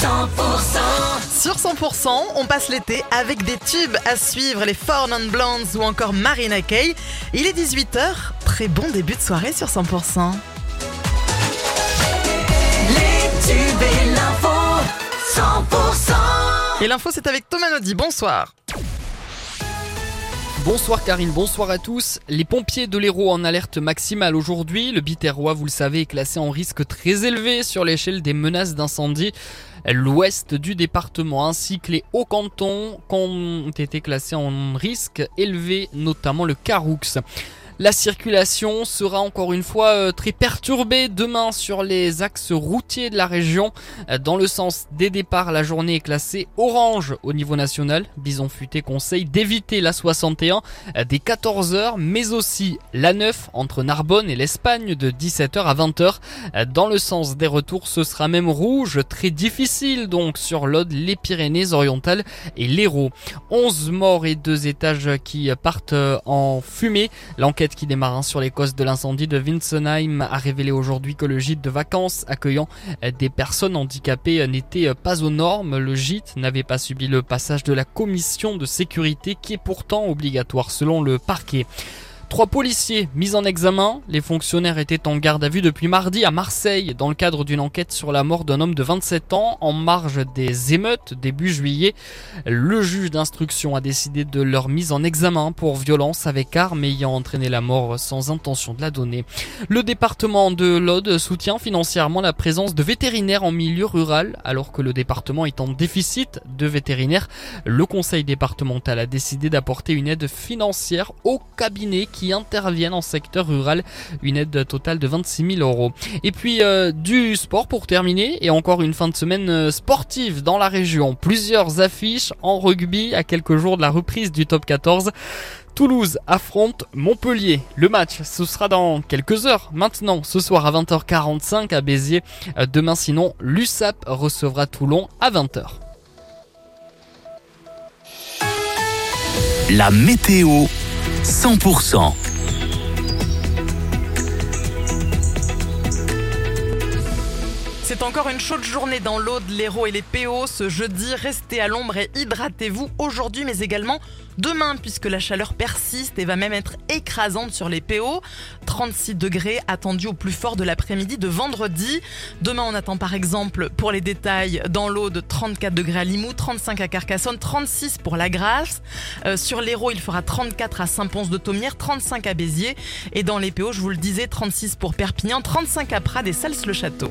Sur 100%, on passe l'été avec des tubes à suivre, les Four Non Blondes ou encore Marina Kaye. Il est 18h, très bon début de soirée sur 100%. Les tubes et l'info 100% Et l'info c'est avec Thomas Naudy, bonsoir. Bonsoir Karine, bonsoir à tous. Les pompiers de l'Hérault en alerte maximale aujourd'hui. Le Biterrois, vous le savez, est classé en risque très élevé sur l'échelle des menaces d'incendie. L'ouest du département ainsi que les hauts cantons ont été classés en risque élevé, notamment le Caroux. La circulation sera encore une fois euh, très perturbée demain sur les axes routiers de la région. Euh, dans le sens des départs, la journée est classée orange au niveau national. Bison Futé conseille d'éviter la 61 euh, dès 14h, mais aussi la 9 entre Narbonne et l'Espagne de 17h à 20h. Dans le sens des retours, ce sera même rouge, très difficile donc sur l'Aude, les Pyrénées orientales et l'Hérault. 11 morts et deux étages qui partent en fumée. Qui démarre hein, sur les causes de l'incendie de Winsenheim a révélé aujourd'hui que le gîte de vacances accueillant euh, des personnes handicapées euh, n'était euh, pas aux normes. Le gîte n'avait pas subi le passage de la commission de sécurité qui est pourtant obligatoire selon le parquet. Trois policiers mis en examen. Les fonctionnaires étaient en garde à vue depuis mardi à Marseille dans le cadre d'une enquête sur la mort d'un homme de 27 ans en marge des émeutes début juillet. Le juge d'instruction a décidé de leur mise en examen pour violence avec arme ayant entraîné la mort sans intention de la donner. Le département de l'Aude soutient financièrement la présence de vétérinaires en milieu rural alors que le département est en déficit de vétérinaires. Le conseil départemental a décidé d'apporter une aide financière au cabinet interviennent en secteur rural. Une aide totale de 26 000 euros. Et puis euh, du sport pour terminer et encore une fin de semaine euh, sportive dans la région. Plusieurs affiches en rugby à quelques jours de la reprise du top 14. Toulouse affronte Montpellier. Le match, ce sera dans quelques heures. Maintenant, ce soir à 20h45 à Béziers. Euh, demain, sinon, l'USAP recevra Toulon à 20h. La météo 100%. Encore une chaude journée dans l'Aude, l'Hérault et les PO. Ce jeudi, restez à l'ombre et hydratez-vous aujourd'hui, mais également demain, puisque la chaleur persiste et va même être écrasante sur les PO. 36 degrés attendus au plus fort de l'après-midi de vendredi. Demain, on attend par exemple, pour les détails, dans l'Aude, 34 degrés à Limoux, 35 à Carcassonne, 36 pour la Grasse. Euh, sur l'Hérault, il fera 34 à Saint-Pons-de-Thomière, 35 à Béziers. Et dans les PO, je vous le disais, 36 pour Perpignan, 35 à Prades et Sals-le-Château.